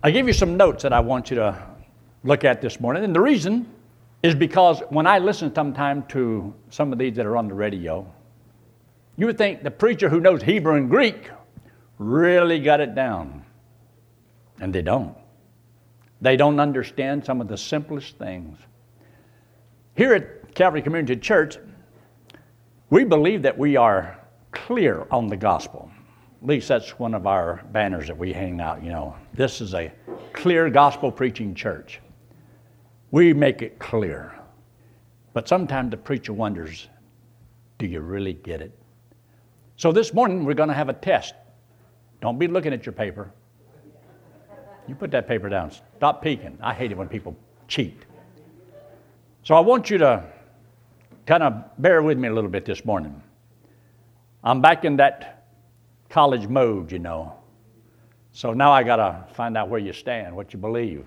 I give you some notes that I want you to look at this morning. And the reason is because when I listen sometime to some of these that are on the radio, you would think the preacher who knows Hebrew and Greek really got it down. And they don't. They don't understand some of the simplest things. Here at Calvary Community Church, we believe that we are clear on the gospel. At least that's one of our banners that we hang out, you know. This is a clear gospel preaching church. We make it clear. But sometimes the preacher wonders do you really get it? So this morning we're going to have a test. Don't be looking at your paper. You put that paper down. Stop peeking. I hate it when people cheat. So I want you to kind of bear with me a little bit this morning. I'm back in that college mode, you know. So now I got to find out where you stand, what you believe.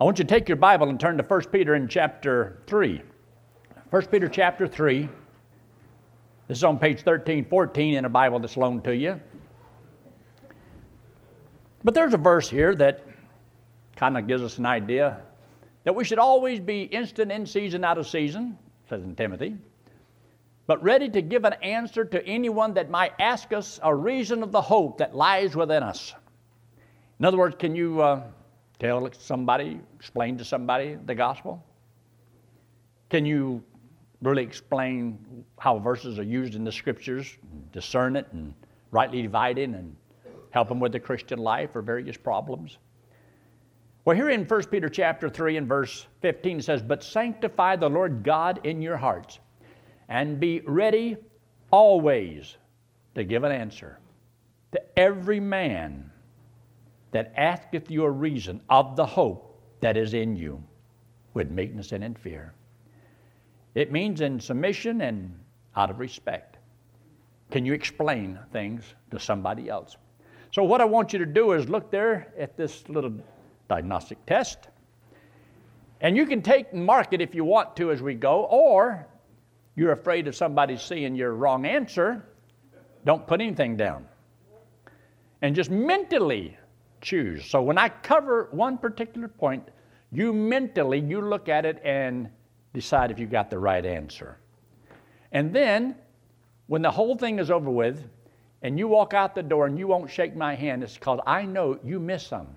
I want you to take your Bible and turn to 1 Peter in chapter 3. 1 Peter chapter 3. This is on page 1314 in a Bible that's loaned to you. But there's a verse here that kind of gives us an idea that we should always be instant in season, out of season, says in Timothy, but ready to give an answer to anyone that might ask us a reason of the hope that lies within us. In other words, can you uh, tell somebody, explain to somebody the gospel? Can you really explain how verses are used in the scriptures, discern it, and rightly divide it, and help them with the Christian life or various problems? Well, here in 1 Peter chapter 3 and verse 15 it says, But sanctify the Lord God in your hearts, and be ready always to give an answer to every man that asketh you a reason of the hope that is in you with meekness and in fear. It means in submission and out of respect. Can you explain things to somebody else? So, what I want you to do is look there at this little diagnostic test. And you can take and mark it if you want to as we go, or you're afraid of somebody seeing your wrong answer, don't put anything down. And just mentally choose. So when I cover one particular point, you mentally you look at it and decide if you got the right answer. And then when the whole thing is over with and you walk out the door and you won't shake my hand, it's because I know you miss something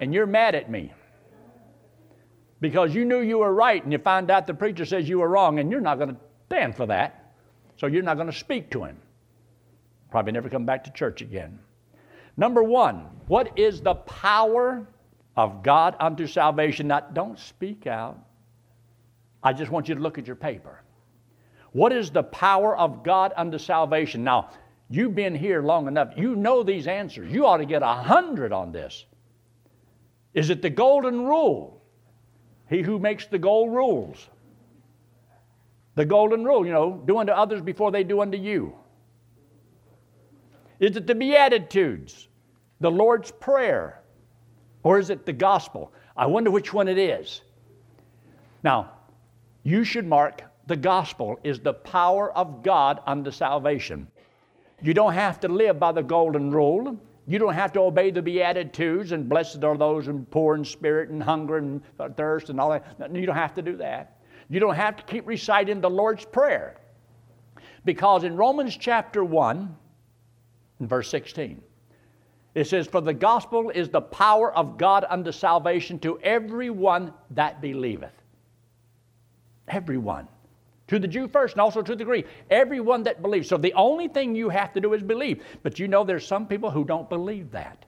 and you're mad at me because you knew you were right and you find out the preacher says you were wrong and you're not going to stand for that. So you're not going to speak to him. Probably never come back to church again. Number one, what is the power of God unto salvation? Now, don't speak out. I just want you to look at your paper. What is the power of God unto salvation? Now, you've been here long enough. You know these answers. You ought to get a hundred on this. Is it the golden rule? He who makes the gold rules. The golden rule, you know, do unto others before they do unto you. Is it the Beatitudes, the Lord's Prayer, or is it the gospel? I wonder which one it is. Now, you should mark the gospel is the power of God unto salvation. You don't have to live by the golden rule. You don't have to obey the Beatitudes and blessed are those who poor in spirit and hunger and thirst and all that. You don't have to do that. You don't have to keep reciting the Lord's Prayer. Because in Romans chapter 1, verse 16, it says, For the gospel is the power of God unto salvation to everyone that believeth. Everyone to the Jew first and also to the Greek. Everyone that believes. So the only thing you have to do is believe. But you know there's some people who don't believe that.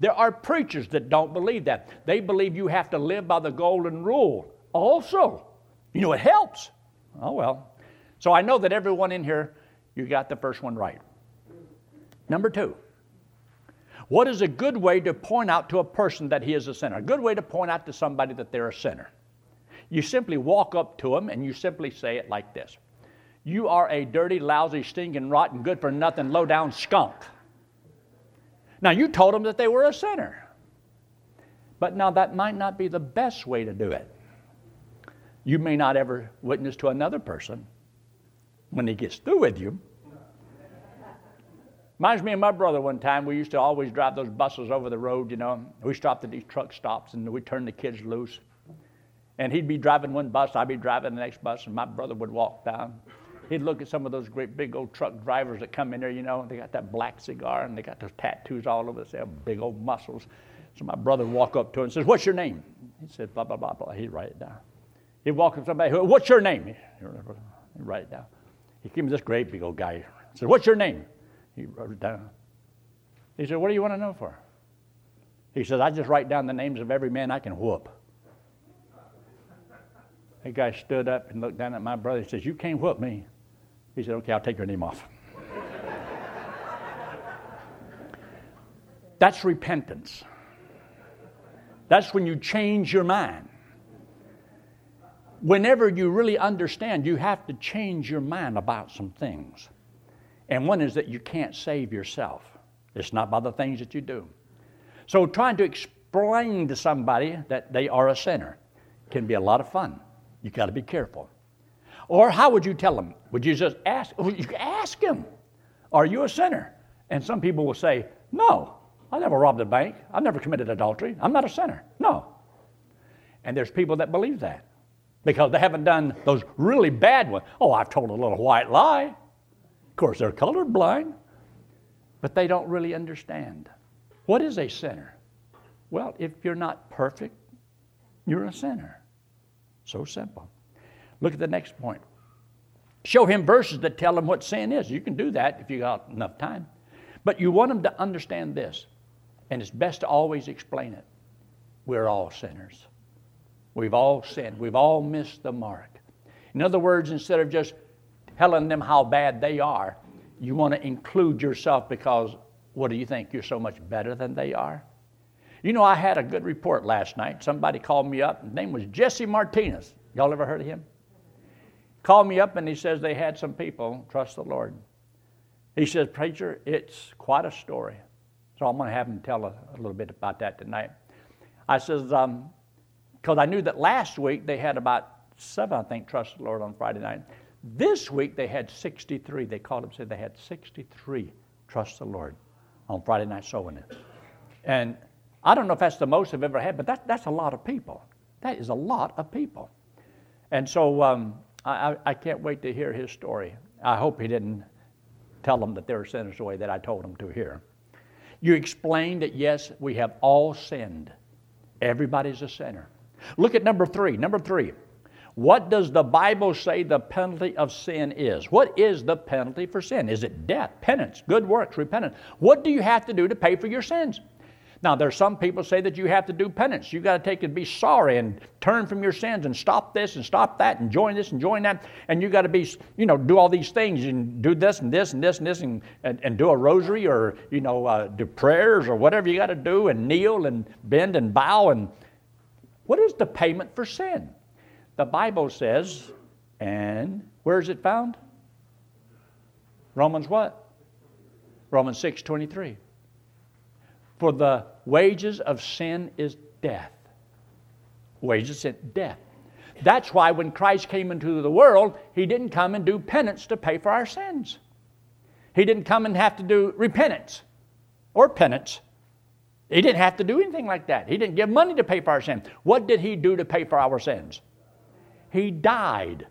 There are preachers that don't believe that. They believe you have to live by the golden rule. Also, you know, it helps. Oh, well. So I know that everyone in here, you got the first one right. Number two, what is a good way to point out to a person that he is a sinner? A good way to point out to somebody that they're a sinner. You simply walk up to them and you simply say it like this You are a dirty, lousy, stinking, rotten, good for nothing, low down skunk. Now, you told them that they were a sinner. But now that might not be the best way to do it. You may not ever witness to another person when he gets through with you. Reminds me of my brother one time. We used to always drive those buses over the road, you know. We stopped at these truck stops and we turned the kids loose. And he'd be driving one bus, I'd be driving the next bus, and my brother would walk down. He'd look at some of those great big old truck drivers that come in there, you know, they got that black cigar and they got those tattoos all over. Have big old muscles. So my brother would walk up to him and says, What's your name? He said, blah, blah, blah, blah. He'd write it down. He'd walk up to somebody, What's your name? He'd write it down. He came to this great big old guy. He said, What's your name? He wrote it down. He said, What do you want to know for? He said, I just write down the names of every man I can whoop. The guy stood up and looked down at my brother. He says, You can't whoop me. He said, Okay, I'll take your name off. That's repentance. That's when you change your mind. Whenever you really understand, you have to change your mind about some things. And one is that you can't save yourself. It's not by the things that you do. So trying to explain to somebody that they are a sinner can be a lot of fun. You got to be careful. Or how would you tell them? Would you just ask? You ask him, "Are you a sinner?" And some people will say, "No, I never robbed a bank. I've never committed adultery. I'm not a sinner." No. And there's people that believe that because they haven't done those really bad ones. Oh, I've told a little white lie. Of course, they're colorblind, but they don't really understand. What is a sinner? Well, if you're not perfect, you're a sinner. So simple. Look at the next point. Show him verses that tell him what sin is. You can do that if you got enough time. But you want him to understand this, and it's best to always explain it. We're all sinners. We've all sinned. We've all missed the mark. In other words, instead of just telling them how bad they are. You want to include yourself because what do you think? You're so much better than they are? You know, I had a good report last night. Somebody called me up. His name was Jesse Martinez. Y'all ever heard of him? Called me up and he says they had some people trust the Lord. He says, Preacher, it's quite a story. So I'm going to have him tell a, a little bit about that tonight. I says, because um, I knew that last week they had about seven, I think, trust the Lord on Friday night. This week they had 63. They called up and said they had 63 trust the Lord on Friday night sowing it. And I don't know if that's the most I've ever had, but that, that's a lot of people. That is a lot of people. And so um, I, I can't wait to hear his story. I hope he didn't tell them that they were sinners the way that I told them to hear. You explained that yes, we have all sinned. Everybody's a sinner. Look at number three. Number three, what does the Bible say the penalty of sin is? What is the penalty for sin? Is it death, penance, good works, repentance? What do you have to do to pay for your sins? Now, there's some people say that you have to do penance. You've got to take and be sorry and turn from your sins and stop this and stop that and join this and join that. And you've got to be, you know, do all these things and do this and this and this and this and, and, and do a rosary or, you know, uh, do prayers or whatever you got to do and kneel and bend and bow. And what is the payment for sin? The Bible says, and where is it found? Romans what? Romans 6 23. For the wages of sin is death. Wages of sin, death. That's why when Christ came into the world, he didn't come and do penance to pay for our sins. He didn't come and have to do repentance or penance. He didn't have to do anything like that. He didn't give money to pay for our sins. What did he do to pay for our sins? He died.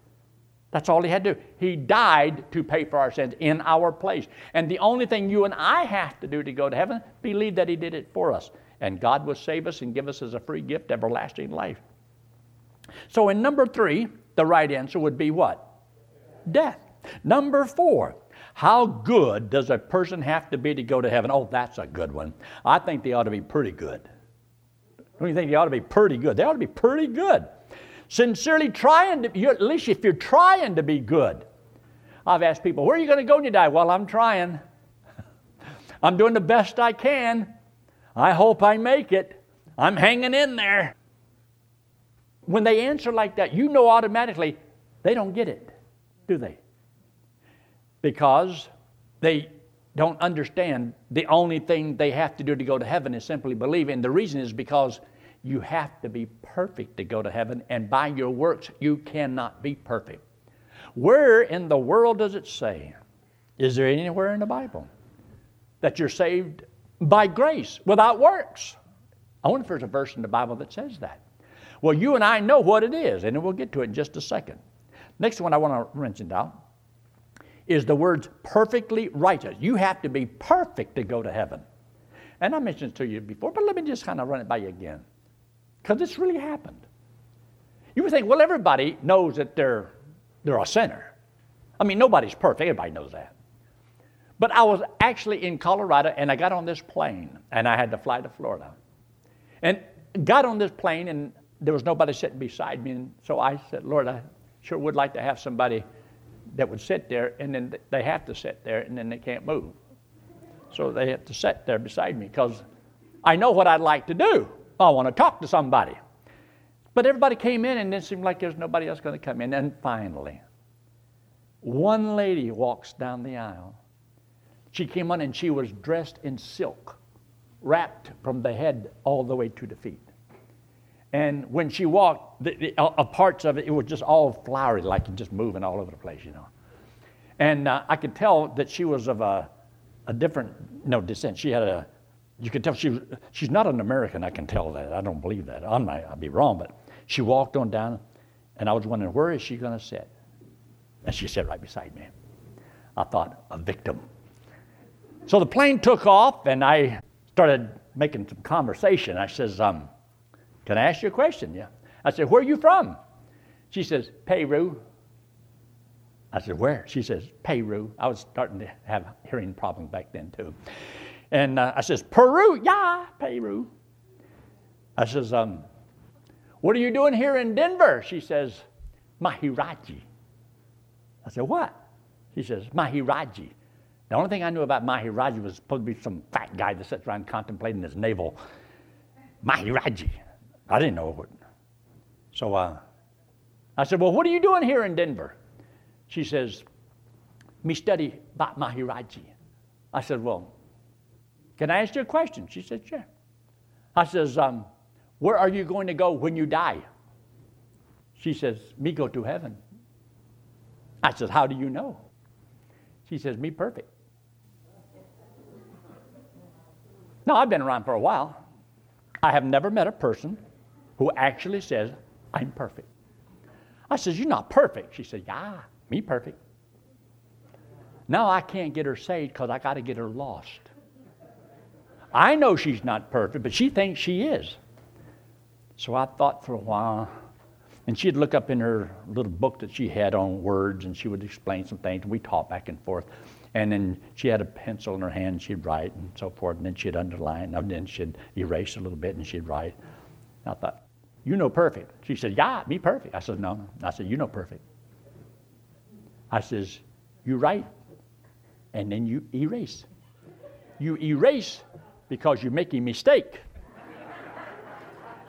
That's all he had to do. He died to pay for our sins in our place. And the only thing you and I have to do to go to heaven, believe that he did it for us. And God will save us and give us as a free gift everlasting life. So in number three, the right answer would be what? Death. Number four, how good does a person have to be to go to heaven? Oh, that's a good one. I think they ought to be pretty good. Don't you think they ought to be pretty good? They ought to be pretty good sincerely trying to, at least if you're trying to be good. I've asked people, where are you going to go when you die? Well, I'm trying. I'm doing the best I can. I hope I make it. I'm hanging in there. When they answer like that, you know automatically they don't get it, do they? Because they don't understand the only thing they have to do to go to heaven is simply believe. And the reason is because you have to be perfect to go to heaven, and by your works, you cannot be perfect. Where in the world does it say? Is there anywhere in the Bible that you're saved by grace without works. I wonder if there's a verse in the Bible that says that. Well, you and I know what it is, and we'll get to it in just a second. Next one I want to mention out is the words perfectly righteous. You have to be perfect to go to heaven. And I mentioned to you before, but let me just kind of run it by you again. Because this really happened. You would think, well, everybody knows that they're, they're a sinner. I mean, nobody's perfect, everybody knows that. But I was actually in Colorado and I got on this plane and I had to fly to Florida. And got on this plane and there was nobody sitting beside me. And so I said, Lord, I sure would like to have somebody that would sit there and then they have to sit there and then they can't move. So they have to sit there beside me because I know what I'd like to do. I want to talk to somebody. But everybody came in and it seemed like there's nobody else going to come in. And finally, one lady walks down the aisle. She came on and she was dressed in silk, wrapped from the head all the way to the feet. And when she walked, the, the uh, parts of it, it was just all flowery, like just moving all over the place, you know. And uh, I could tell that she was of a, a different, no, descent. She had a, you could tell she was, she's not an American, I can tell that. I don't believe that. I might I'd be wrong, but she walked on down, and I was wondering, where is she going to sit? And she sat right beside me. I thought, a victim. So the plane took off, and I started making some conversation. I says, um, can I ask you a question? Yeah. I said, Where are you from? She says, Peru. I said, Where? She says, Peru. I was starting to have hearing problems back then, too. And uh, I says, Peru? Yeah, Peru. I says, um, What are you doing here in Denver? She says, Maharaji. I said, What? She says, Maharaji. The only thing I knew about Maharaji was supposed to be some fat guy that sits around contemplating his navel. Maharaji. I didn't know what. So uh, I said, Well, what are you doing here in Denver? She says, Me study about Maharaji. I said, Well, can I ask you a question? She said, Sure. I says, um, Where are you going to go when you die? She says, Me go to heaven. I says, How do you know? She says, Me perfect. Now, I've been around for a while. I have never met a person who actually says, I'm perfect. I says, You're not perfect. She said, Yeah, me perfect. Now I can't get her saved because I got to get her lost. I know she's not perfect, but she thinks she is. So I thought for a while, and she'd look up in her little book that she had on words, and she would explain some things, and we talked back and forth. And then she had a pencil in her hand, and she'd write and so forth, and then she'd underline, and then she'd erase a little bit, and she'd write. And I thought, you know perfect. She said, Yeah, me perfect. I said, No. I said, You know perfect. I says, You write and then you erase. You erase because you're making a mistake.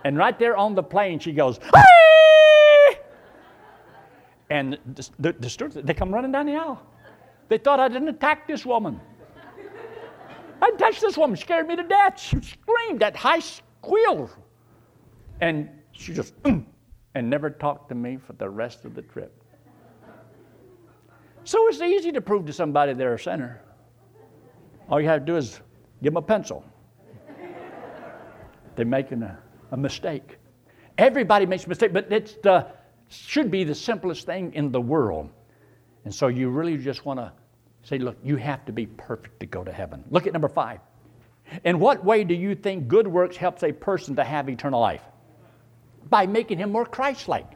and right there on the plane, she goes! And the, the, the they come running down the aisle. They thought I didn't attack this woman. I touched this woman, She scared me to death. She screamed that high squeal. And she just, mm, and never talked to me for the rest of the trip. So it's easy to prove to somebody they're a sinner. All you have to do is give them a pencil. They're making a, a mistake. Everybody makes a mistake, but it should be the simplest thing in the world. And so you really just want to say, look, you have to be perfect to go to heaven. Look at number five. In what way do you think good works helps a person to have eternal life? by making him more Christ like.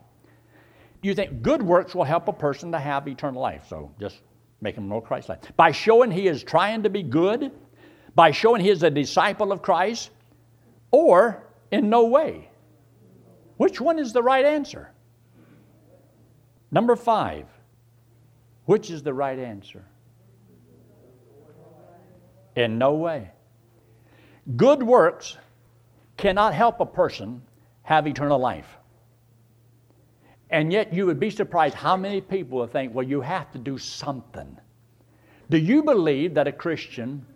Do you think good works will help a person to have eternal life? So just make him more Christ like. By showing he is trying to be good, by showing he is a disciple of Christ, or in no way. Which one is the right answer? Number five. Which is the right answer? In no way. Good works cannot help a person have eternal life. And yet, you would be surprised how many people think, well, you have to do something. Do you believe that a Christian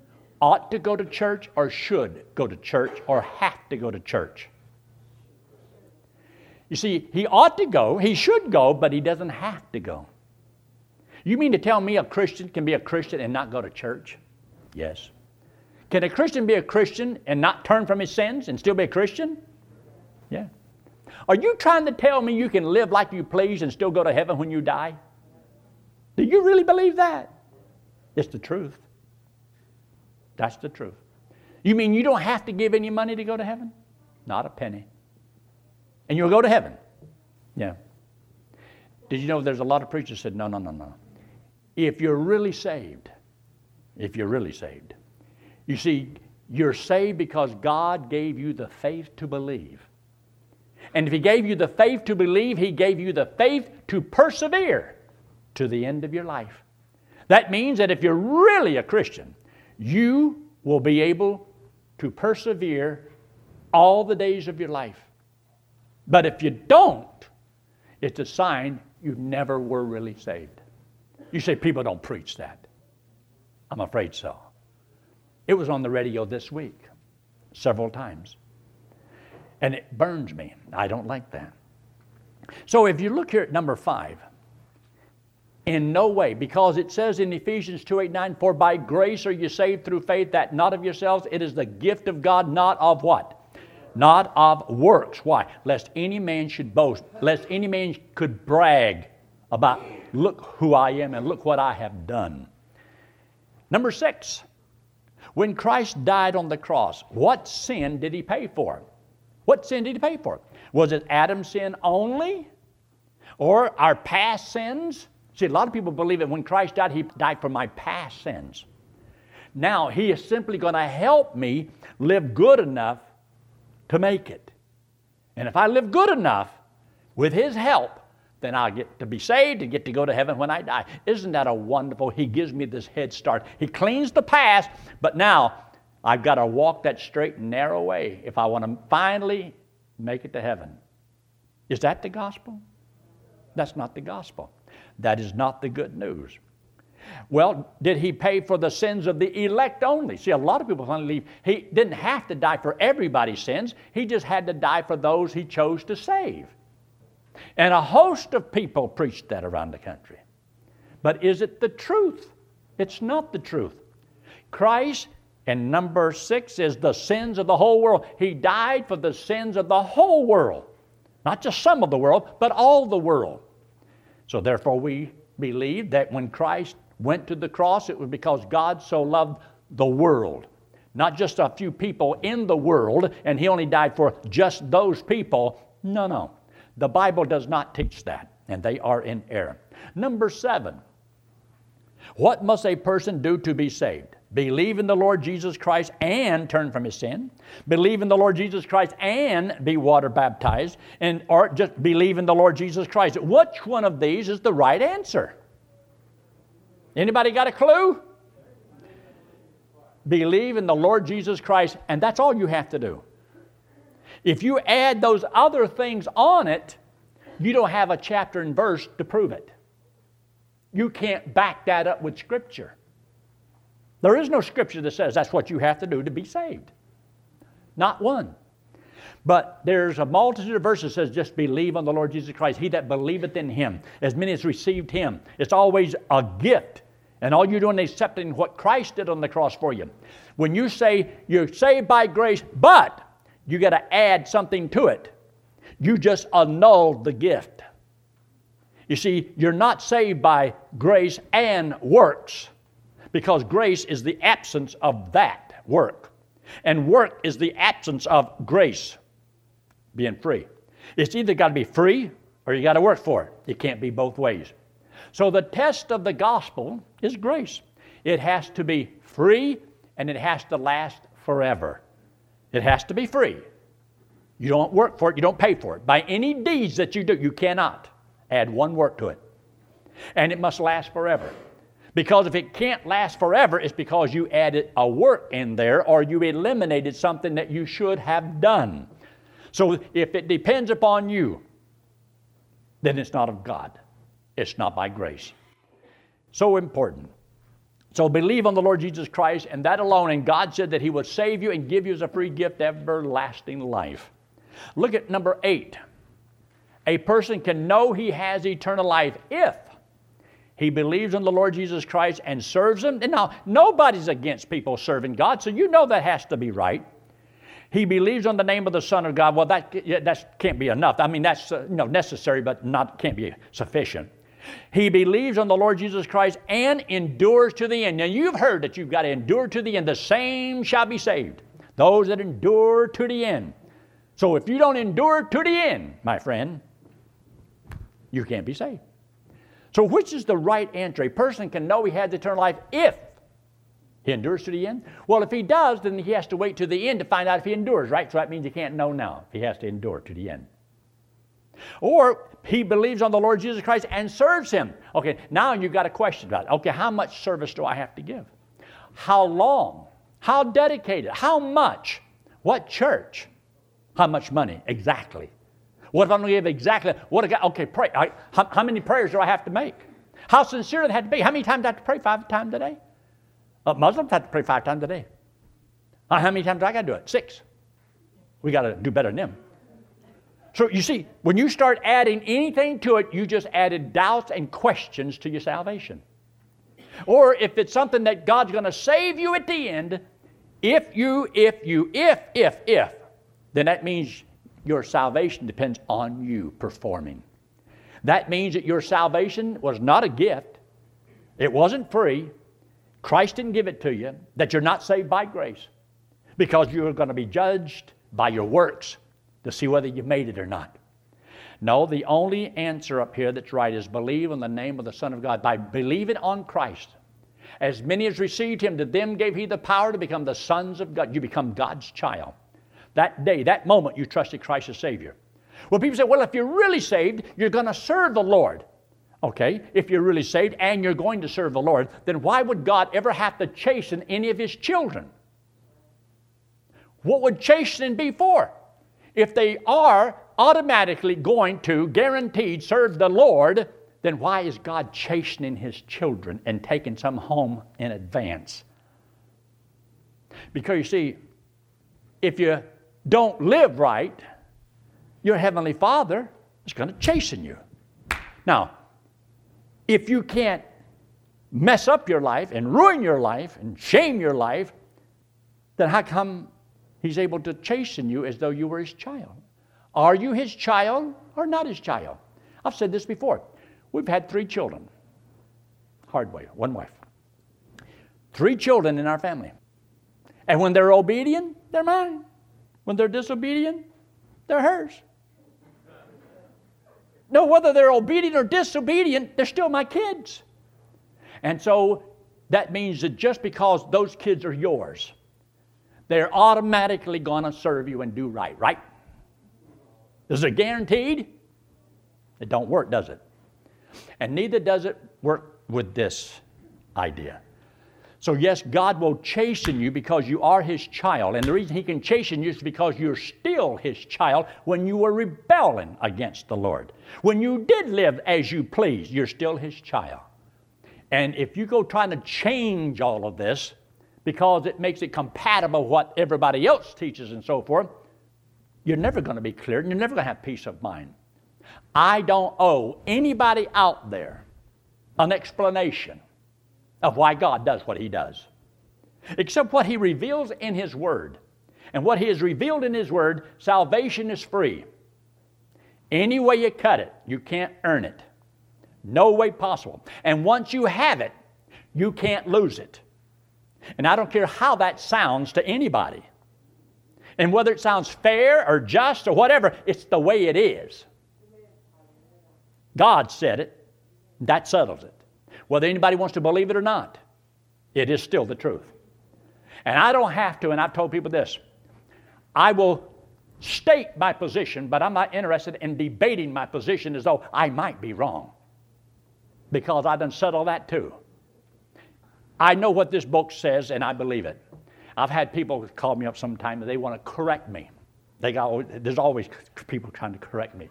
ought to go to church or should go to church or have to go to church? You see, he ought to go, he should go, but he doesn't have to go. You mean to tell me a Christian can be a Christian and not go to church? Yes. Can a Christian be a Christian and not turn from his sins and still be a Christian? Yeah. Are you trying to tell me you can live like you please and still go to heaven when you die? Do you really believe that? It's the truth. That's the truth. You mean you don't have to give any money to go to heaven? Not a penny. And you'll go to heaven. Yeah. Did you know there's a lot of preachers said, no, no, no, no. If you're really saved, if you're really saved, you see, you're saved because God gave you the faith to believe. And if He gave you the faith to believe, He gave you the faith to persevere to the end of your life. That means that if you're really a Christian, you will be able to persevere all the days of your life. But if you don't, it's a sign you never were really saved. You say people don't preach that. I'm afraid so. It was on the radio this week several times. And it burns me. I don't like that. So if you look here at number five, in no way, because it says in Ephesians 2 8 9, For by grace are you saved through faith, that not of yourselves, it is the gift of God, not of what? Not of works. Why? Lest any man should boast, lest any man could brag about, look who I am and look what I have done. Number six, when Christ died on the cross, what sin did he pay for? What sin did he pay for? Was it Adam's sin only? Or our past sins? See, a lot of people believe that when Christ died, he died for my past sins. Now, he is simply going to help me live good enough to make it. And if I live good enough with his help, then I'll get to be saved and get to go to heaven when I die. Isn't that a wonderful? He gives me this head start. He cleans the past, but now I've got to walk that straight and narrow way if I want to finally make it to heaven. Is that the gospel? That's not the gospel. That is not the good news. Well, did he pay for the sins of the elect only? See, a lot of people believe he didn't have to die for everybody's sins, he just had to die for those he chose to save. And a host of people preached that around the country. But is it the truth? It's not the truth. Christ, and number six is the sins of the whole world. He died for the sins of the whole world, not just some of the world, but all the world. So therefore, we believe that when Christ went to the cross, it was because God so loved the world. Not just a few people in the world, and He only died for just those people. No, no. The Bible does not teach that, and they are in error. Number seven, what must a person do to be saved? Believe in the Lord Jesus Christ and turn from his sin. Believe in the Lord Jesus Christ and be water baptized. And or just believe in the Lord Jesus Christ. Which one of these is the right answer? Anybody got a clue? Believe in the Lord Jesus Christ, and that's all you have to do. If you add those other things on it, you don't have a chapter and verse to prove it. You can't back that up with Scripture. There is no Scripture that says that's what you have to do to be saved. Not one. But there's a multitude of verses that says just believe on the Lord Jesus Christ. He that believeth in him, as many as received him. It's always a gift. And all you're doing is accepting what Christ did on the cross for you. When you say you're saved by grace, but you got to add something to it. You just annulled the gift. You see, you're not saved by grace and works because grace is the absence of that work. And work is the absence of grace, being free. It's either got to be free or you got to work for it. It can't be both ways. So the test of the gospel is grace. It has to be free and it has to last forever. It has to be free. You don't work for it, you don't pay for it. By any deeds that you do, you cannot add one work to it. And it must last forever. Because if it can't last forever, it's because you added a work in there or you eliminated something that you should have done. So if it depends upon you, then it's not of God. It's not by grace. So important. So believe on the Lord Jesus Christ and that alone. And God said that He would save you and give you as a free gift everlasting life. Look at number eight. A person can know he has eternal life if he believes in the Lord Jesus Christ and serves Him. And now, nobody's against people serving God, so you know that has to be right. He believes on the name of the Son of God. Well, that, that can't be enough. I mean, that's uh, you know, necessary, but not can't be sufficient. He believes on the Lord Jesus Christ and endures to the end. Now, you've heard that you've got to endure to the end. The same shall be saved. Those that endure to the end. So, if you don't endure to the end, my friend, you can't be saved. So, which is the right answer? A person can know he has eternal life if he endures to the end. Well, if he does, then he has to wait to the end to find out if he endures, right? So that means he can't know now. He has to endure to the end. Or he believes on the Lord Jesus Christ and serves him. Okay, now you've got a question about it. Okay, how much service do I have to give? How long? How dedicated? How much? What church? How much money? Exactly. What if I'm going to give exactly? What? if I, okay, pray. I, how, how, many prayers do I have to make? How sincere do I have to be? How many times do I have to pray? Five times a day? Uh, Muslims have to pray five times a day. Uh, how many times do I got to do it? Six. We got to do better than them. So you see, when you start adding anything to it, you just added doubts and questions to your salvation. Or if it's something that God's going to save you at the end, if you, if you, if, if, if, then that means your salvation depends on you performing. That means that your salvation was not a gift, it wasn't free. Christ didn't give it to you, that you're not saved by grace because you're going to be judged by your works to see whether you made it or not. No, the only answer up here that's right is believe in the name of the Son of God. By believing on Christ, as many as received him, to them gave he the power to become the sons of God. You become God's child. That day, that moment, you trusted Christ as Savior. Well, people say, well, if you're really saved, you're going to serve the Lord. Okay, if you're really saved and you're going to serve the Lord, then why would God ever have to chasten any of His children? What would chastening be for? If they are automatically going to, guaranteed, serve the Lord, then why is God chastening His children and taking some home in advance? Because you see, if you don't live right, your Heavenly Father is going to chasten you. Now, if you can't mess up your life and ruin your life and shame your life, then how come He's able to chasten you as though you were His child? Are you His child or not His child? I've said this before. We've had three children. Hard way, one wife. Three children in our family. And when they're obedient, they're mine. When they're disobedient, they're hers. No, whether they're obedient or disobedient, they're still my kids. And so that means that just because those kids are yours, they're automatically going to serve you and do right, right? Is it guaranteed? It don't work, does it? And neither does it work with this idea. So, yes, God will chasten you because you are His child. And the reason He can chasten you is because you're still His child when you were rebelling against the Lord. When you did live as you pleased, you're still His child. And if you go trying to change all of this because it makes it compatible with what everybody else teaches and so forth, you're never going to be clear and you're never going to have peace of mind. I don't owe anybody out there an explanation of why God does what He does, except what He reveals in His Word. And what He has revealed in His Word, salvation is free. Any way you cut it, you can't earn it. No way possible. And once you have it, you can't lose it. And I don't care how that sounds to anybody. And whether it sounds fair or just or whatever, it's the way it is. God said it, that settles it whether anybody wants to believe it or not. It is still the truth. And I don't have to, and I've told people this I will state my position, but I'm not interested in debating my position as though I might be wrong. Because I've done settled that too. I know what this book says and I believe it. I've had people call me up sometime and they want to correct me. They got, there's always people trying to correct me.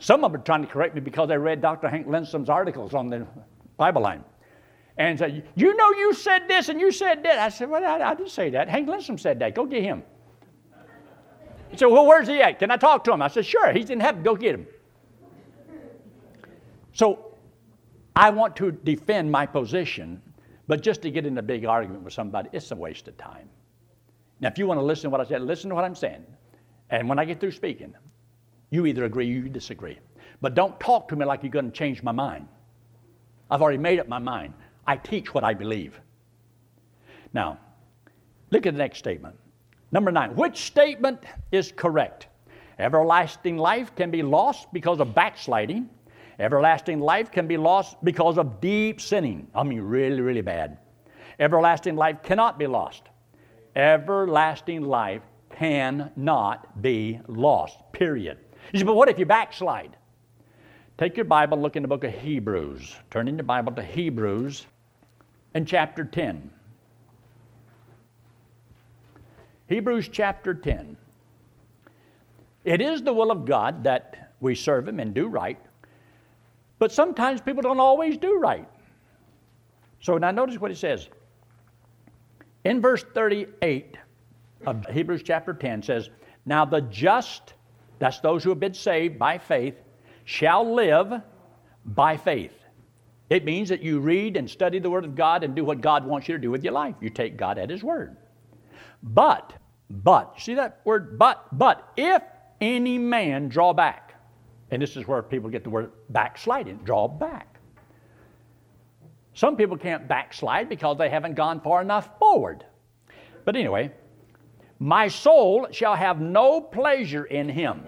Some of them are trying to correct me because they read Dr. Hank Lindstrom's articles on the Bible line. And said, You know, you said this and you said that. I said, Well, I, I didn't say that. Hank Lindstrom said that. Go get him. He said, Well, where's he at? Can I talk to him? I said, Sure. He's in heaven. Go get him. So I want to defend my position, but just to get in a big argument with somebody, it's a waste of time. Now, if you want to listen to what I said, listen to what I'm saying. And when I get through speaking, you either agree or you disagree. But don't talk to me like you're going to change my mind. I've already made up my mind. I teach what I believe. Now, look at the next statement. Number nine, which statement is correct? Everlasting life can be lost because of backsliding. Everlasting life can be lost because of deep sinning. I mean, really, really bad. Everlasting life cannot be lost. Everlasting life cannot be lost, period. You say, but what if you backslide? Take your Bible, look in the book of Hebrews. Turn in your Bible to Hebrews in chapter 10. Hebrews chapter 10. It is the will of God that we serve Him and do right, but sometimes people don't always do right. So now notice what it says. In verse 38 of Hebrews chapter 10 says, Now the just, that's those who have been saved by faith, shall live by faith. It means that you read and study the Word of God and do what God wants you to do with your life. You take God at His Word. But, but, see that word but, but, if any man draw back, and this is where people get the word backsliding, draw back. Some people can't backslide because they haven't gone far enough forward. But anyway, my soul shall have no pleasure in him.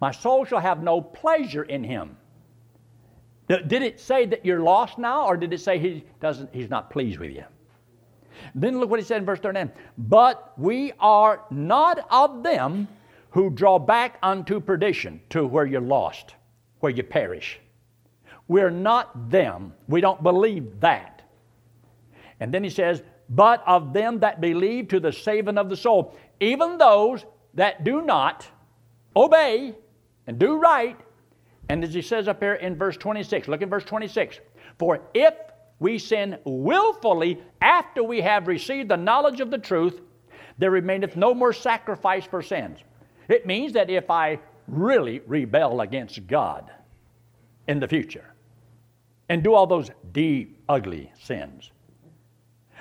My soul shall have no pleasure in him. Did it say that you're lost now, or did it say he doesn't, he's not pleased with you? Then look what he said in verse 39. But we are not of them who draw back unto perdition, to where you're lost, where you perish. We're not them. We don't believe that. And then he says, but of them that believe to the saving of the soul, even those that do not obey and do right. And as he says up here in verse 26, look in verse 26. For if we sin willfully after we have received the knowledge of the truth, there remaineth no more sacrifice for sins. It means that if I really rebel against God in the future and do all those deep, ugly sins,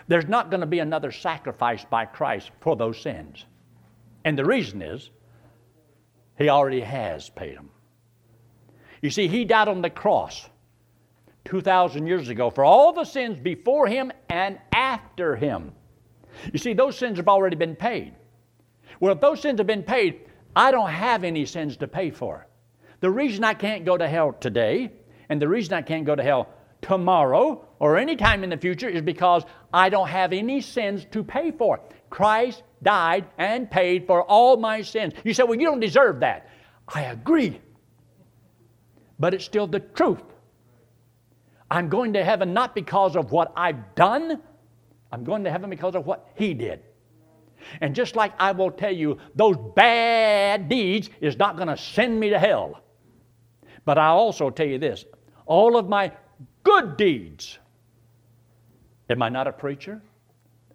there's not going to be another sacrifice by Christ for those sins. And the reason is, He already has paid them. You see, He died on the cross 2,000 years ago for all the sins before him and after him. You see, those sins have already been paid. Well, if those sins have been paid, I don't have any sins to pay for. The reason I can't go to hell today, and the reason I can't go to hell tomorrow or any time in the future is because I don't have any sins to pay for. Christ died and paid for all my sins. You say, well, you don't deserve that. I agree. But it's still the truth. I'm going to heaven not because of what I've done, I'm going to heaven because of what He did. And just like I will tell you, those bad deeds is not going to send me to hell. But I'll also tell you this all of my good deeds. Am I not a preacher?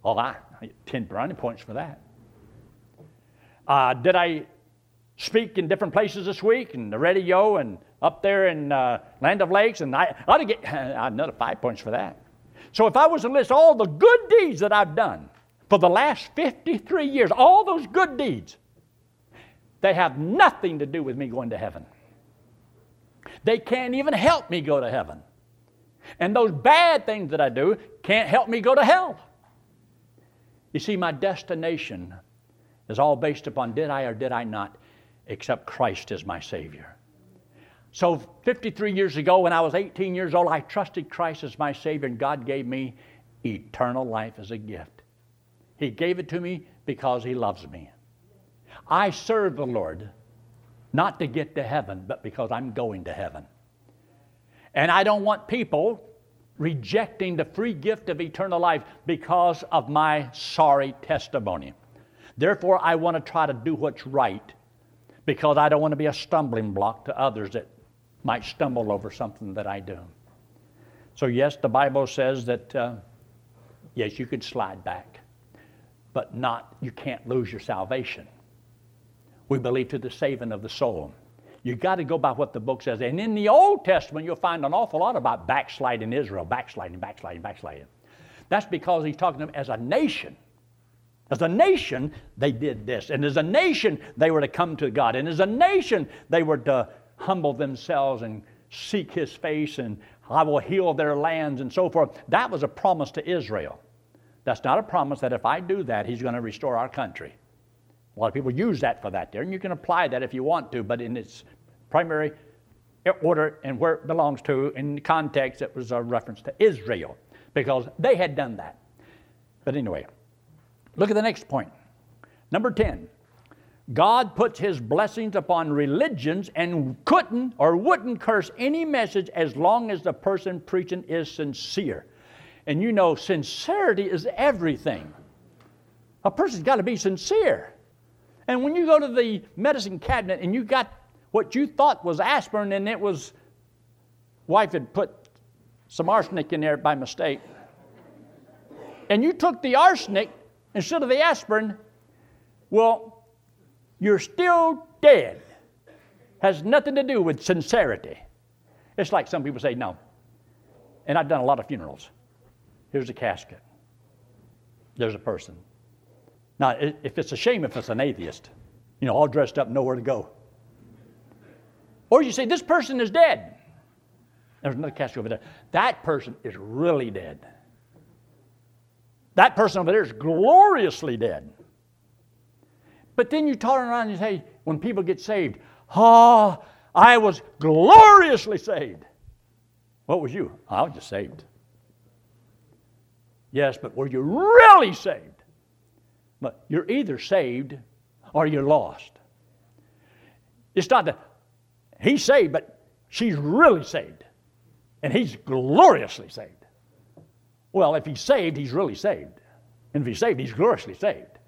Oh, I, I 10 brownie points for that. Uh, did I speak in different places this week and the radio and up there in uh, Land O' Lakes, and I ought to get another five points for that. So if I was to list all the good deeds that I've done for the last 53 years, all those good deeds, they have nothing to do with me going to heaven. They can't even help me go to heaven. And those bad things that I do can't help me go to hell. You see, my destination is all based upon did I or did I not accept Christ as my Savior. So, 53 years ago, when I was 18 years old, I trusted Christ as my Savior, and God gave me eternal life as a gift. He gave it to me because He loves me. I serve the Lord not to get to heaven, but because I'm going to heaven. And I don't want people rejecting the free gift of eternal life because of my sorry testimony. Therefore, I want to try to do what's right because I don't want to be a stumbling block to others that might stumble over something that I do. So, yes, the Bible says that, uh, yes, you could slide back, but not, you can't lose your salvation. We believe to the saving of the soul. You got to go by what the book says. And in the Old Testament, you'll find an awful lot about backsliding Israel, backsliding, backsliding, backsliding. That's because he's talking to them as a nation. As a nation, they did this. And as a nation, they were to come to God. And as a nation, they were to humble themselves and seek his face and I will heal their lands and so forth. That was a promise to Israel. That's not a promise that if I do that, he's going to restore our country. A lot of people use that for that there, and you can apply that if you want to, but in its primary order and where it belongs to, in the context, it was a reference to Israel because they had done that. But anyway, look at the next point. Number 10. God puts his blessings upon religions and couldn't or wouldn't curse any message as long as the person preaching is sincere. And you know, sincerity is everything. A person's got to be sincere. And when you go to the medicine cabinet and you got what you thought was aspirin and it was, wife had put some arsenic in there by mistake, and you took the arsenic instead of the aspirin, well, you're still dead. Has nothing to do with sincerity. It's like some people say, no. And I've done a lot of funerals. Here's a casket. There's a person. Now, if it's a shame if it's an atheist, you know, all dressed up, nowhere to go. Or you say, this person is dead. There's another casket over there. That person is really dead. That person over there is gloriously dead. But then you turn around and say, when people get saved, ah, oh, I was gloriously saved. What was you? I was just saved. Yes, but were you really saved? But you're either saved or you're lost. It's not that he's saved, but she's really saved. And he's gloriously saved. Well, if he's saved, he's really saved. And if he's saved, he's gloriously saved.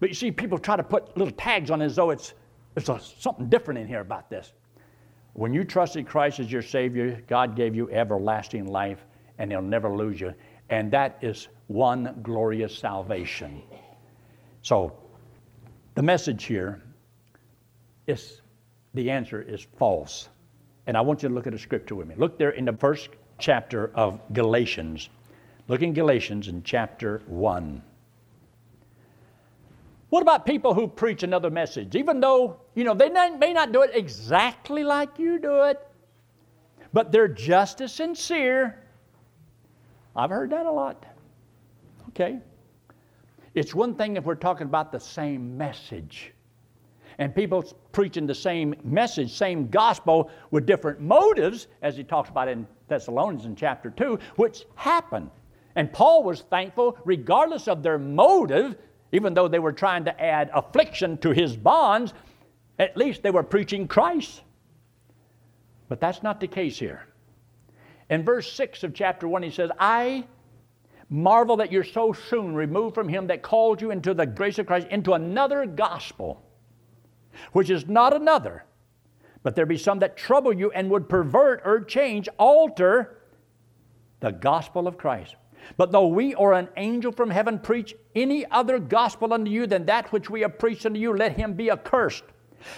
But you see, people try to put little tags on it as though it's, it's a, something different in here about this. When you trusted Christ as your Savior, God gave you everlasting life, and He'll never lose you. And that is one glorious salvation. So, the message here is the answer is false. And I want you to look at a scripture with me. Look there in the first chapter of Galatians. Look in Galatians in chapter 1. What about people who preach another message? Even though, you know, they may not do it exactly like you do it, but they're just as sincere. I've heard that a lot. Okay. It's one thing if we're talking about the same message and people preaching the same message, same gospel with different motives, as he talks about in Thessalonians in chapter 2, which happened. And Paul was thankful, regardless of their motive, even though they were trying to add affliction to his bonds, at least they were preaching Christ. But that's not the case here. In verse 6 of chapter 1, he says, I marvel that you're so soon removed from him that called you into the grace of Christ into another gospel which is not another, but there be some that trouble you and would pervert or change, alter the gospel of Christ. But though we or an angel from heaven preach any other gospel unto you than that which we have preached unto you, let him be accursed.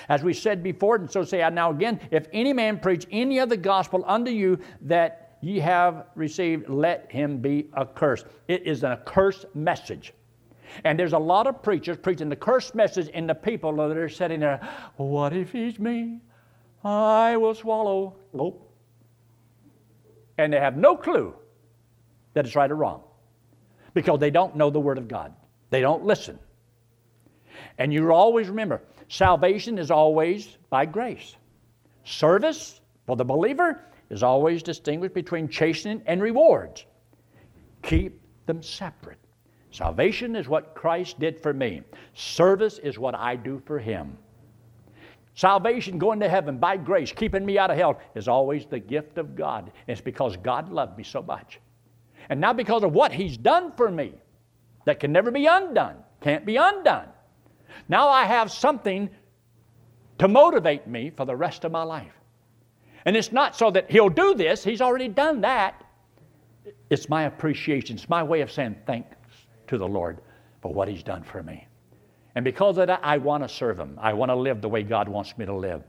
As we said before, and so say I now again, if any man preach any other gospel unto you that ye have received, let him be accursed. It is an accursed message. And there's a lot of preachers preaching the cursed message, and the people that are sitting there, what if he's me? I will swallow. Nope. And they have no clue that it's right or wrong because they don't know the Word of God. They don't listen. And you always remember salvation is always by grace. Service for the believer is always distinguished between chastening and rewards. Keep them separate. Salvation is what Christ did for me, service is what I do for Him. Salvation, going to heaven by grace, keeping me out of hell, is always the gift of God. It's because God loved me so much. And now, because of what He's done for me, that can never be undone, can't be undone. Now I have something to motivate me for the rest of my life. And it's not so that He'll do this, He's already done that. It's my appreciation, it's my way of saying thank to the Lord for what He's done for me. And because of that, I want to serve Him. I want to live the way God wants me to live.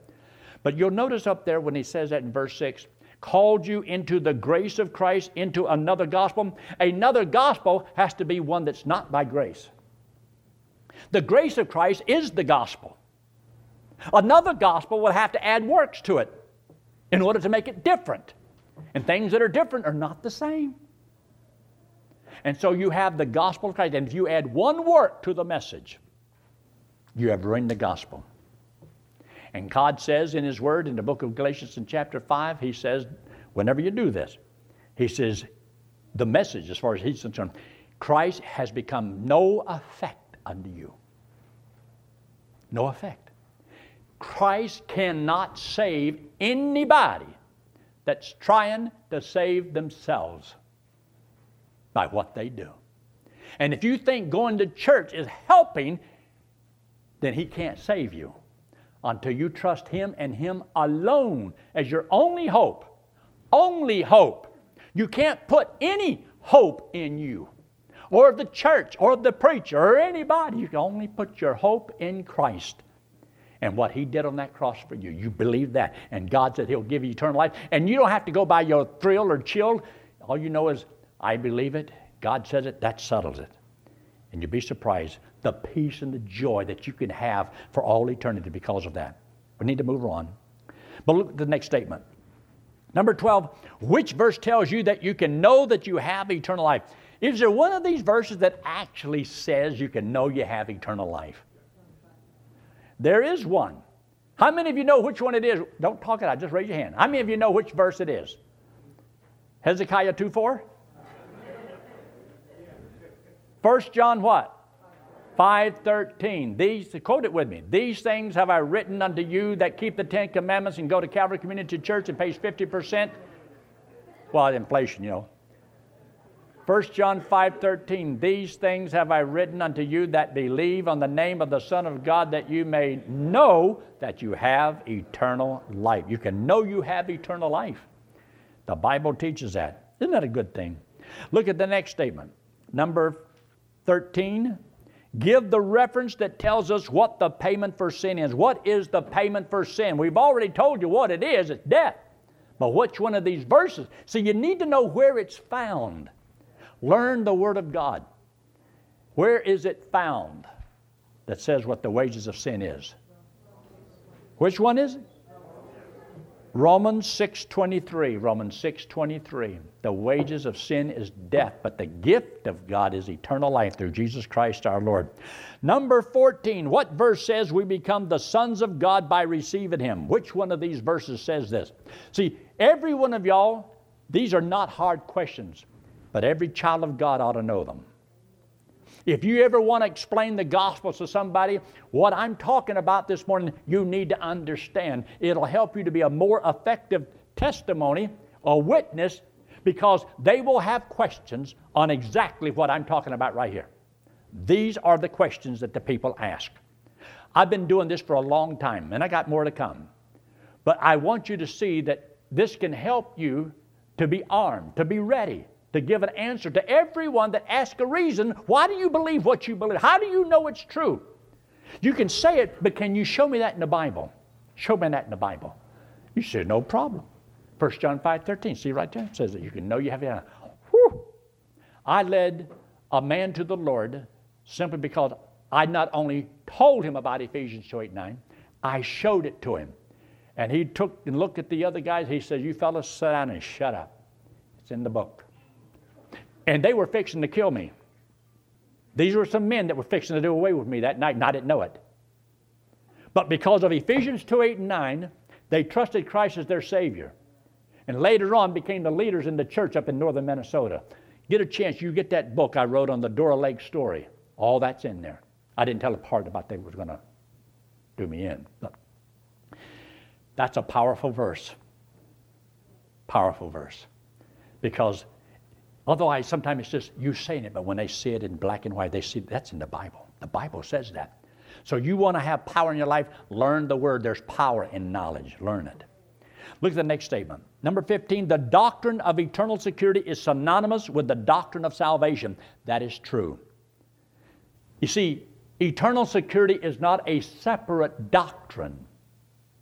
But you'll notice up there when He says that in verse 6 called you into the grace of Christ, into another gospel. Another gospel has to be one that's not by grace. The grace of Christ is the gospel. Another gospel will have to add works to it in order to make it different. And things that are different are not the same. And so you have the gospel of Christ, and if you add one work to the message, you have ruined the gospel. And God says in His Word in the book of Galatians in chapter 5, He says, whenever you do this, He says, the message, as far as He's concerned, Christ has become no effect unto you. No effect. Christ cannot save anybody that's trying to save themselves by what they do. And if you think going to church is helping, then He can't save you until you trust Him and Him alone as your only hope. Only hope. You can't put any hope in you or the church or the preacher or anybody. You can only put your hope in Christ and what He did on that cross for you. You believe that. And God said He'll give you eternal life. And you don't have to go by your thrill or chill. All you know is, I believe it. God says it. That settles it. And you'll be surprised the peace and the joy that you can have for all eternity because of that. We need to move on. But look at the next statement. Number 12, which verse tells you that you can know that you have eternal life? Is there one of these verses that actually says you can know you have eternal life? There is one. How many of you know which one it is? Don't talk it out, just raise your hand. How many of you know which verse it is? Hezekiah 2 4? 1 John what? 5.13. These, quote it with me. These things have I written unto you that keep the Ten Commandments and go to Calvary Community Church and pays 50%. Well, inflation, you know. 1 John 5:13 These things have I written unto you that believe on the name of the Son of God that you may know that you have eternal life. You can know you have eternal life. The Bible teaches that. Isn't that a good thing? Look at the next statement. Number 13 give the reference that tells us what the payment for sin is. What is the payment for sin? We've already told you what it is it's death. But which one of these verses? So you need to know where it's found. Learn the Word of God. Where is it found that says what the wages of sin is? Which one is it? Romans 6:23, Romans 6:23. The wages of sin is death, but the gift of God is eternal life through Jesus Christ our Lord. Number 14, what verse says we become the sons of God by receiving him? Which one of these verses says this? See, every one of y'all, these are not hard questions, but every child of God ought to know them. If you ever want to explain the gospel to somebody, what I'm talking about this morning, you need to understand. It'll help you to be a more effective testimony a witness because they will have questions on exactly what I'm talking about right here. These are the questions that the people ask. I've been doing this for a long time, and I got more to come. But I want you to see that this can help you to be armed, to be ready, to give an answer to everyone that asks a reason why do you believe what you believe? How do you know it's true? You can say it, but can you show me that in the Bible? Show me that in the Bible. You say, no problem. 1 John 5 13, see right there? It says that you can know you have it. I led a man to the Lord simply because I not only told him about Ephesians 2 8 9, I showed it to him. And he took and looked at the other guys. He said, You fellas sit down and shut up. It's in the book. And they were fixing to kill me. These were some men that were fixing to do away with me that night, and I didn't know it. But because of Ephesians 2 8 and 9, they trusted Christ as their Savior. And later on became the leaders in the church up in northern Minnesota. Get a chance, you get that book I wrote on the Dora Lake story. All that's in there. I didn't tell a part about they were going to do me in. But that's a powerful verse. Powerful verse. Because Although I sometimes it's just you saying it, but when they see it in black and white, they see that's in the Bible. The Bible says that. So you want to have power in your life, learn the word. There's power in knowledge. Learn it. Look at the next statement. Number 15, the doctrine of eternal security is synonymous with the doctrine of salvation. That is true. You see, Eternal security is not a separate doctrine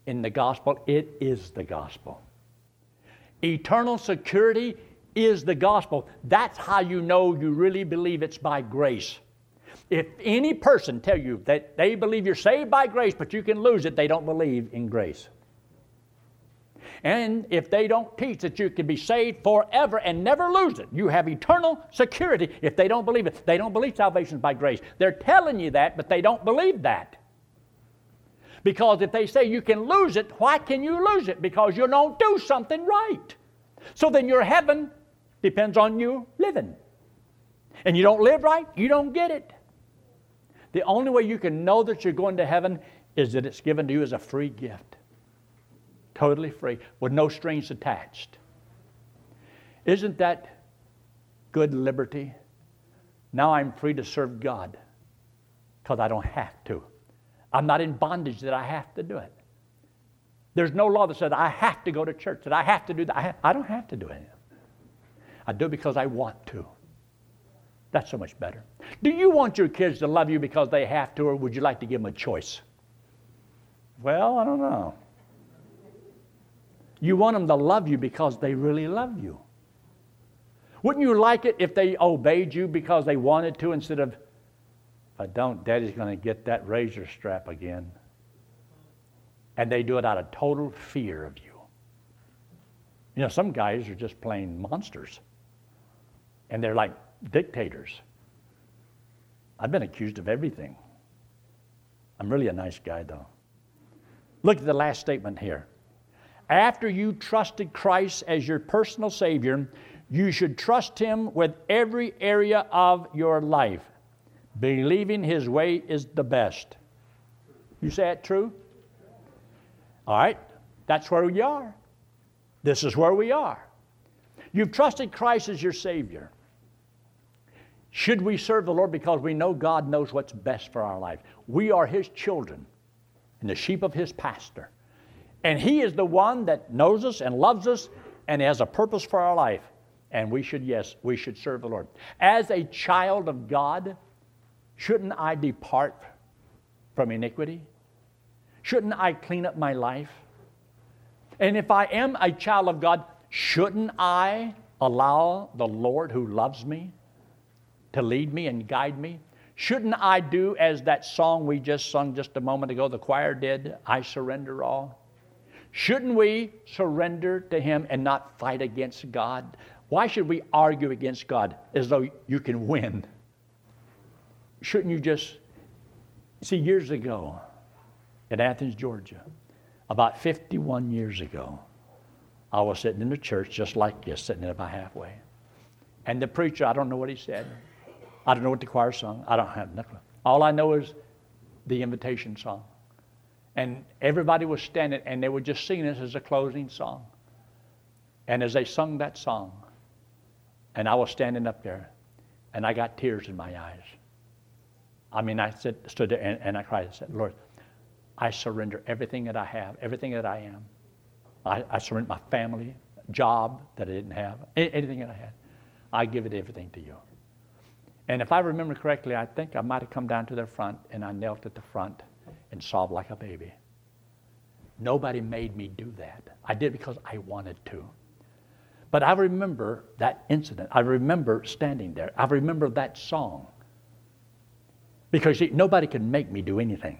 in the gospel, it is the gospel. Eternal security is the gospel. That's how you know you really believe it's by grace. If any person tell you that they believe you're saved by grace, but you can lose it, they don't believe in grace. And if they don't teach that you can be saved forever and never lose it, you have eternal security. If they don't believe it, they don't believe salvation is by grace. They're telling you that, but they don't believe that. Because if they say you can lose it, why can you lose it? Because you don't do something right. So then your heaven depends on you living. And you don't live right, you don't get it. The only way you can know that you're going to heaven is that it's given to you as a free gift. Totally free, with no strings attached. Isn't that good liberty? Now I'm free to serve God because I don't have to. I'm not in bondage that I have to do it. There's no law that says I have to go to church, that I have to do that. I, I don't have to do it. I do it because I want to. That's so much better. Do you want your kids to love you because they have to, or would you like to give them a choice? Well, I don't know. You want them to love you because they really love you. Wouldn't you like it if they obeyed you because they wanted to instead of, if I don't, Daddy's going to get that razor strap again? And they do it out of total fear of you. You know, some guys are just plain monsters. And they're like dictators. I've been accused of everything. I'm really a nice guy, though. Look at the last statement here. After you trusted Christ as your personal Savior, you should trust Him with every area of your life. Believing His way is the best. You say that true? All right, that's where we are. This is where we are. You've trusted Christ as your Savior. Should we serve the Lord because we know God knows what's best for our life? We are His children and the sheep of His pastor. And He is the one that knows us and loves us and has a purpose for our life. And we should, yes, we should serve the Lord. As a child of God, shouldn't I depart from iniquity? Shouldn't I clean up my life? And if I am a child of God, shouldn't I allow the Lord who loves me to lead me and guide me? Shouldn't I do as that song we just sung just a moment ago, the choir did, I surrender all? Shouldn't we surrender to Him and not fight against God? Why should we argue against God as though you can win? Shouldn't you just see, years ago in Athens, Georgia, about 51 years ago, I was sitting in the church just like this, sitting in about halfway. And the preacher, I don't know what he said. I don't know what the choir sung. I don't have nothing. All I know is the invitation song. And everybody was standing and they were just singing this as a closing song. And as they sung that song, and I was standing up there, and I got tears in my eyes. I mean, I said, stood there and, and I cried and said, Lord, I surrender everything that I have, everything that I am. I, I surrender my family, job that I didn't have, anything that I had. I give it everything to you. And if I remember correctly, I think I might have come down to their front and I knelt at the front and sobbed like a baby. Nobody made me do that. I did because I wanted to. But I remember that incident. I remember standing there. I remember that song. Because see, nobody can make me do anything.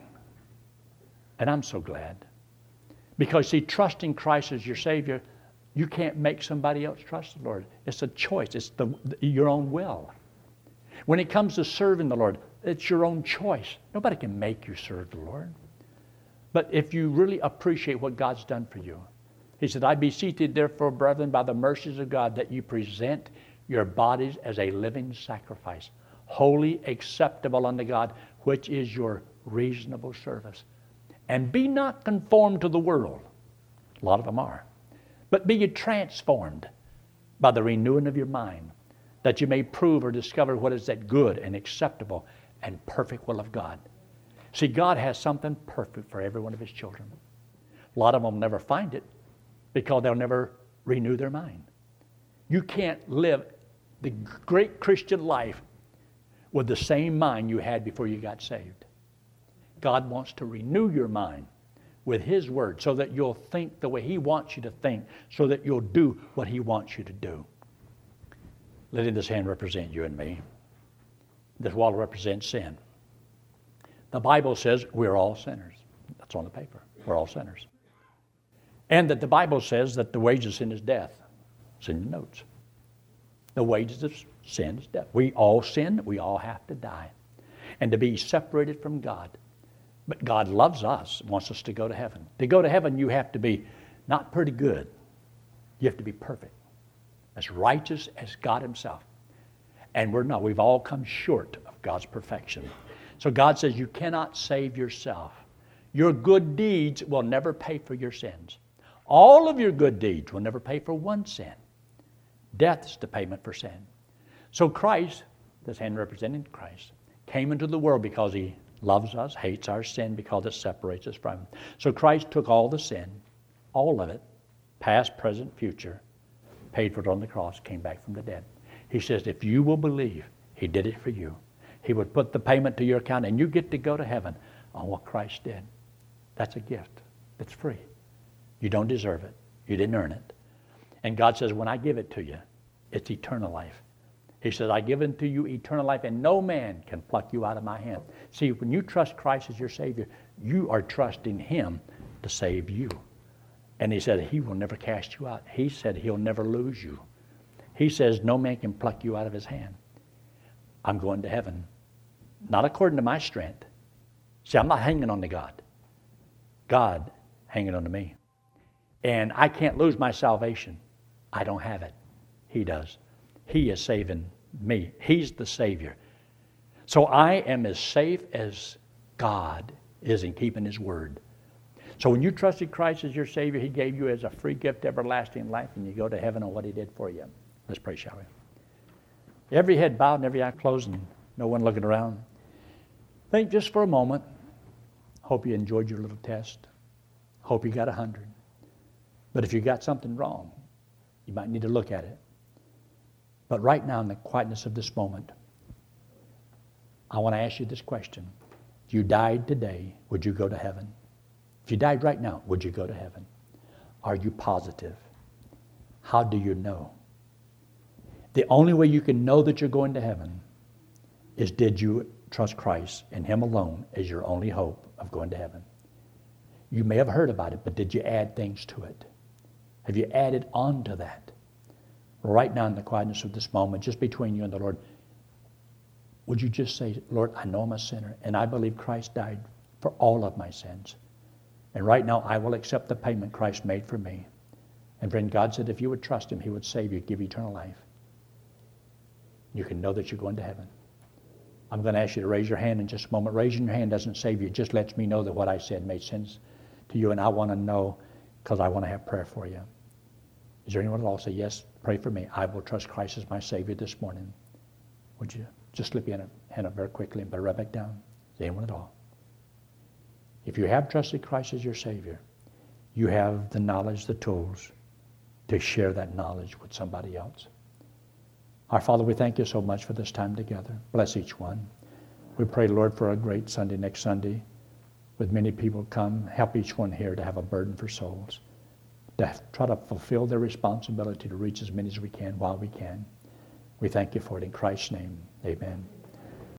And I'm so glad. Because, see, trusting Christ as your Savior, you can't make somebody else trust the Lord. It's a choice, it's the, your own will. When it comes to serving the Lord, it's your own choice. Nobody can make you serve the Lord. But if you really appreciate what God's done for you, He said, I beseech thee, therefore, brethren, by the mercies of God, that you present your bodies as a living sacrifice, holy, acceptable unto God, which is your reasonable service. And be not conformed to the world. A lot of them are. But be ye transformed by the renewing of your mind that you may prove or discover what is that good and acceptable and perfect will of God. See, God has something perfect for every one of His children. A lot of them will never find it because they'll never renew their mind. You can't live the great Christian life with the same mind you had before you got saved. God wants to renew your mind with His Word so that you'll think the way He wants you to think, so that you'll do what He wants you to do. Letting this hand represent you and me. This wall represents sin. The Bible says we're all sinners. That's on the paper. We're all sinners. And that the Bible says that the wages of sin is death. It's in your notes. The wages of sin is death. We all sin, we all have to die. And to be separated from God. But God loves us, wants us to go to heaven. To go to heaven, you have to be not pretty good, you have to be perfect, as righteous as God Himself. And we're not. We've all come short of God's perfection. So God says you cannot save yourself. Your good deeds will never pay for your sins. All of your good deeds will never pay for one sin. Death is the payment for sin. So Christ, this hand representing Christ, came into the world because he loves us, hates our sin because it separates us from him. So Christ took all the sin, all of it, past, present, future, paid for it on the cross, came back from the dead. He says, if you will believe, he did it for you. He would put the payment to your account and you get to go to heaven on what Christ did. That's a gift. It's free. You don't deserve it. You didn't earn it. And God says, when I give it to you, it's eternal life. He says, I give unto you eternal life, and no man can pluck you out of my hand. See, when you trust Christ as your Savior, you are trusting Him to save you. And He said, He will never cast you out. He said, He'll never lose you. He says, No man can pluck you out of His hand. I'm going to heaven, not according to my strength. See, I'm not hanging on to God. God hanging on to me. And I can't lose my salvation. I don't have it. He does. He is saving me. He's the Savior. So I am as safe as God is in keeping His word. So when you trusted Christ as your Savior, He gave you as a free gift everlasting life, and you go to heaven on what He did for you. Let's pray, shall we? Every head bowed and every eye closed, and no one looking around. Think just for a moment. Hope you enjoyed your little test. Hope you got a hundred. But if you got something wrong, you might need to look at it. But right now, in the quietness of this moment, I want to ask you this question. If you died today, would you go to heaven? If you died right now, would you go to heaven? Are you positive? How do you know? The only way you can know that you're going to heaven is did you trust Christ and Him alone as your only hope of going to heaven? You may have heard about it, but did you add things to it? Have you added on to that? Right now, in the quietness of this moment, just between you and the Lord, would you just say, Lord, I know I'm a sinner, and I believe Christ died for all of my sins. And right now, I will accept the payment Christ made for me. And friend, God said if you would trust Him, He would save you, give you eternal life. You can know that you're going to heaven. I'm going to ask you to raise your hand in just a moment. Raising your hand doesn't save you, it just lets me know that what I said made sense to you, and I want to know because I want to have prayer for you. Is there anyone at all say, Yes, pray for me. I will trust Christ as my Savior this morning? Would you just slip your hand up very quickly and put it right back down? Is anyone at all? If you have trusted Christ as your Savior, you have the knowledge, the tools to share that knowledge with somebody else. Our Father, we thank you so much for this time together. Bless each one. We pray, Lord, for a great Sunday next Sunday with many people come. Help each one here to have a burden for souls, to try to fulfill their responsibility to reach as many as we can while we can. We thank you for it in Christ's name. Amen.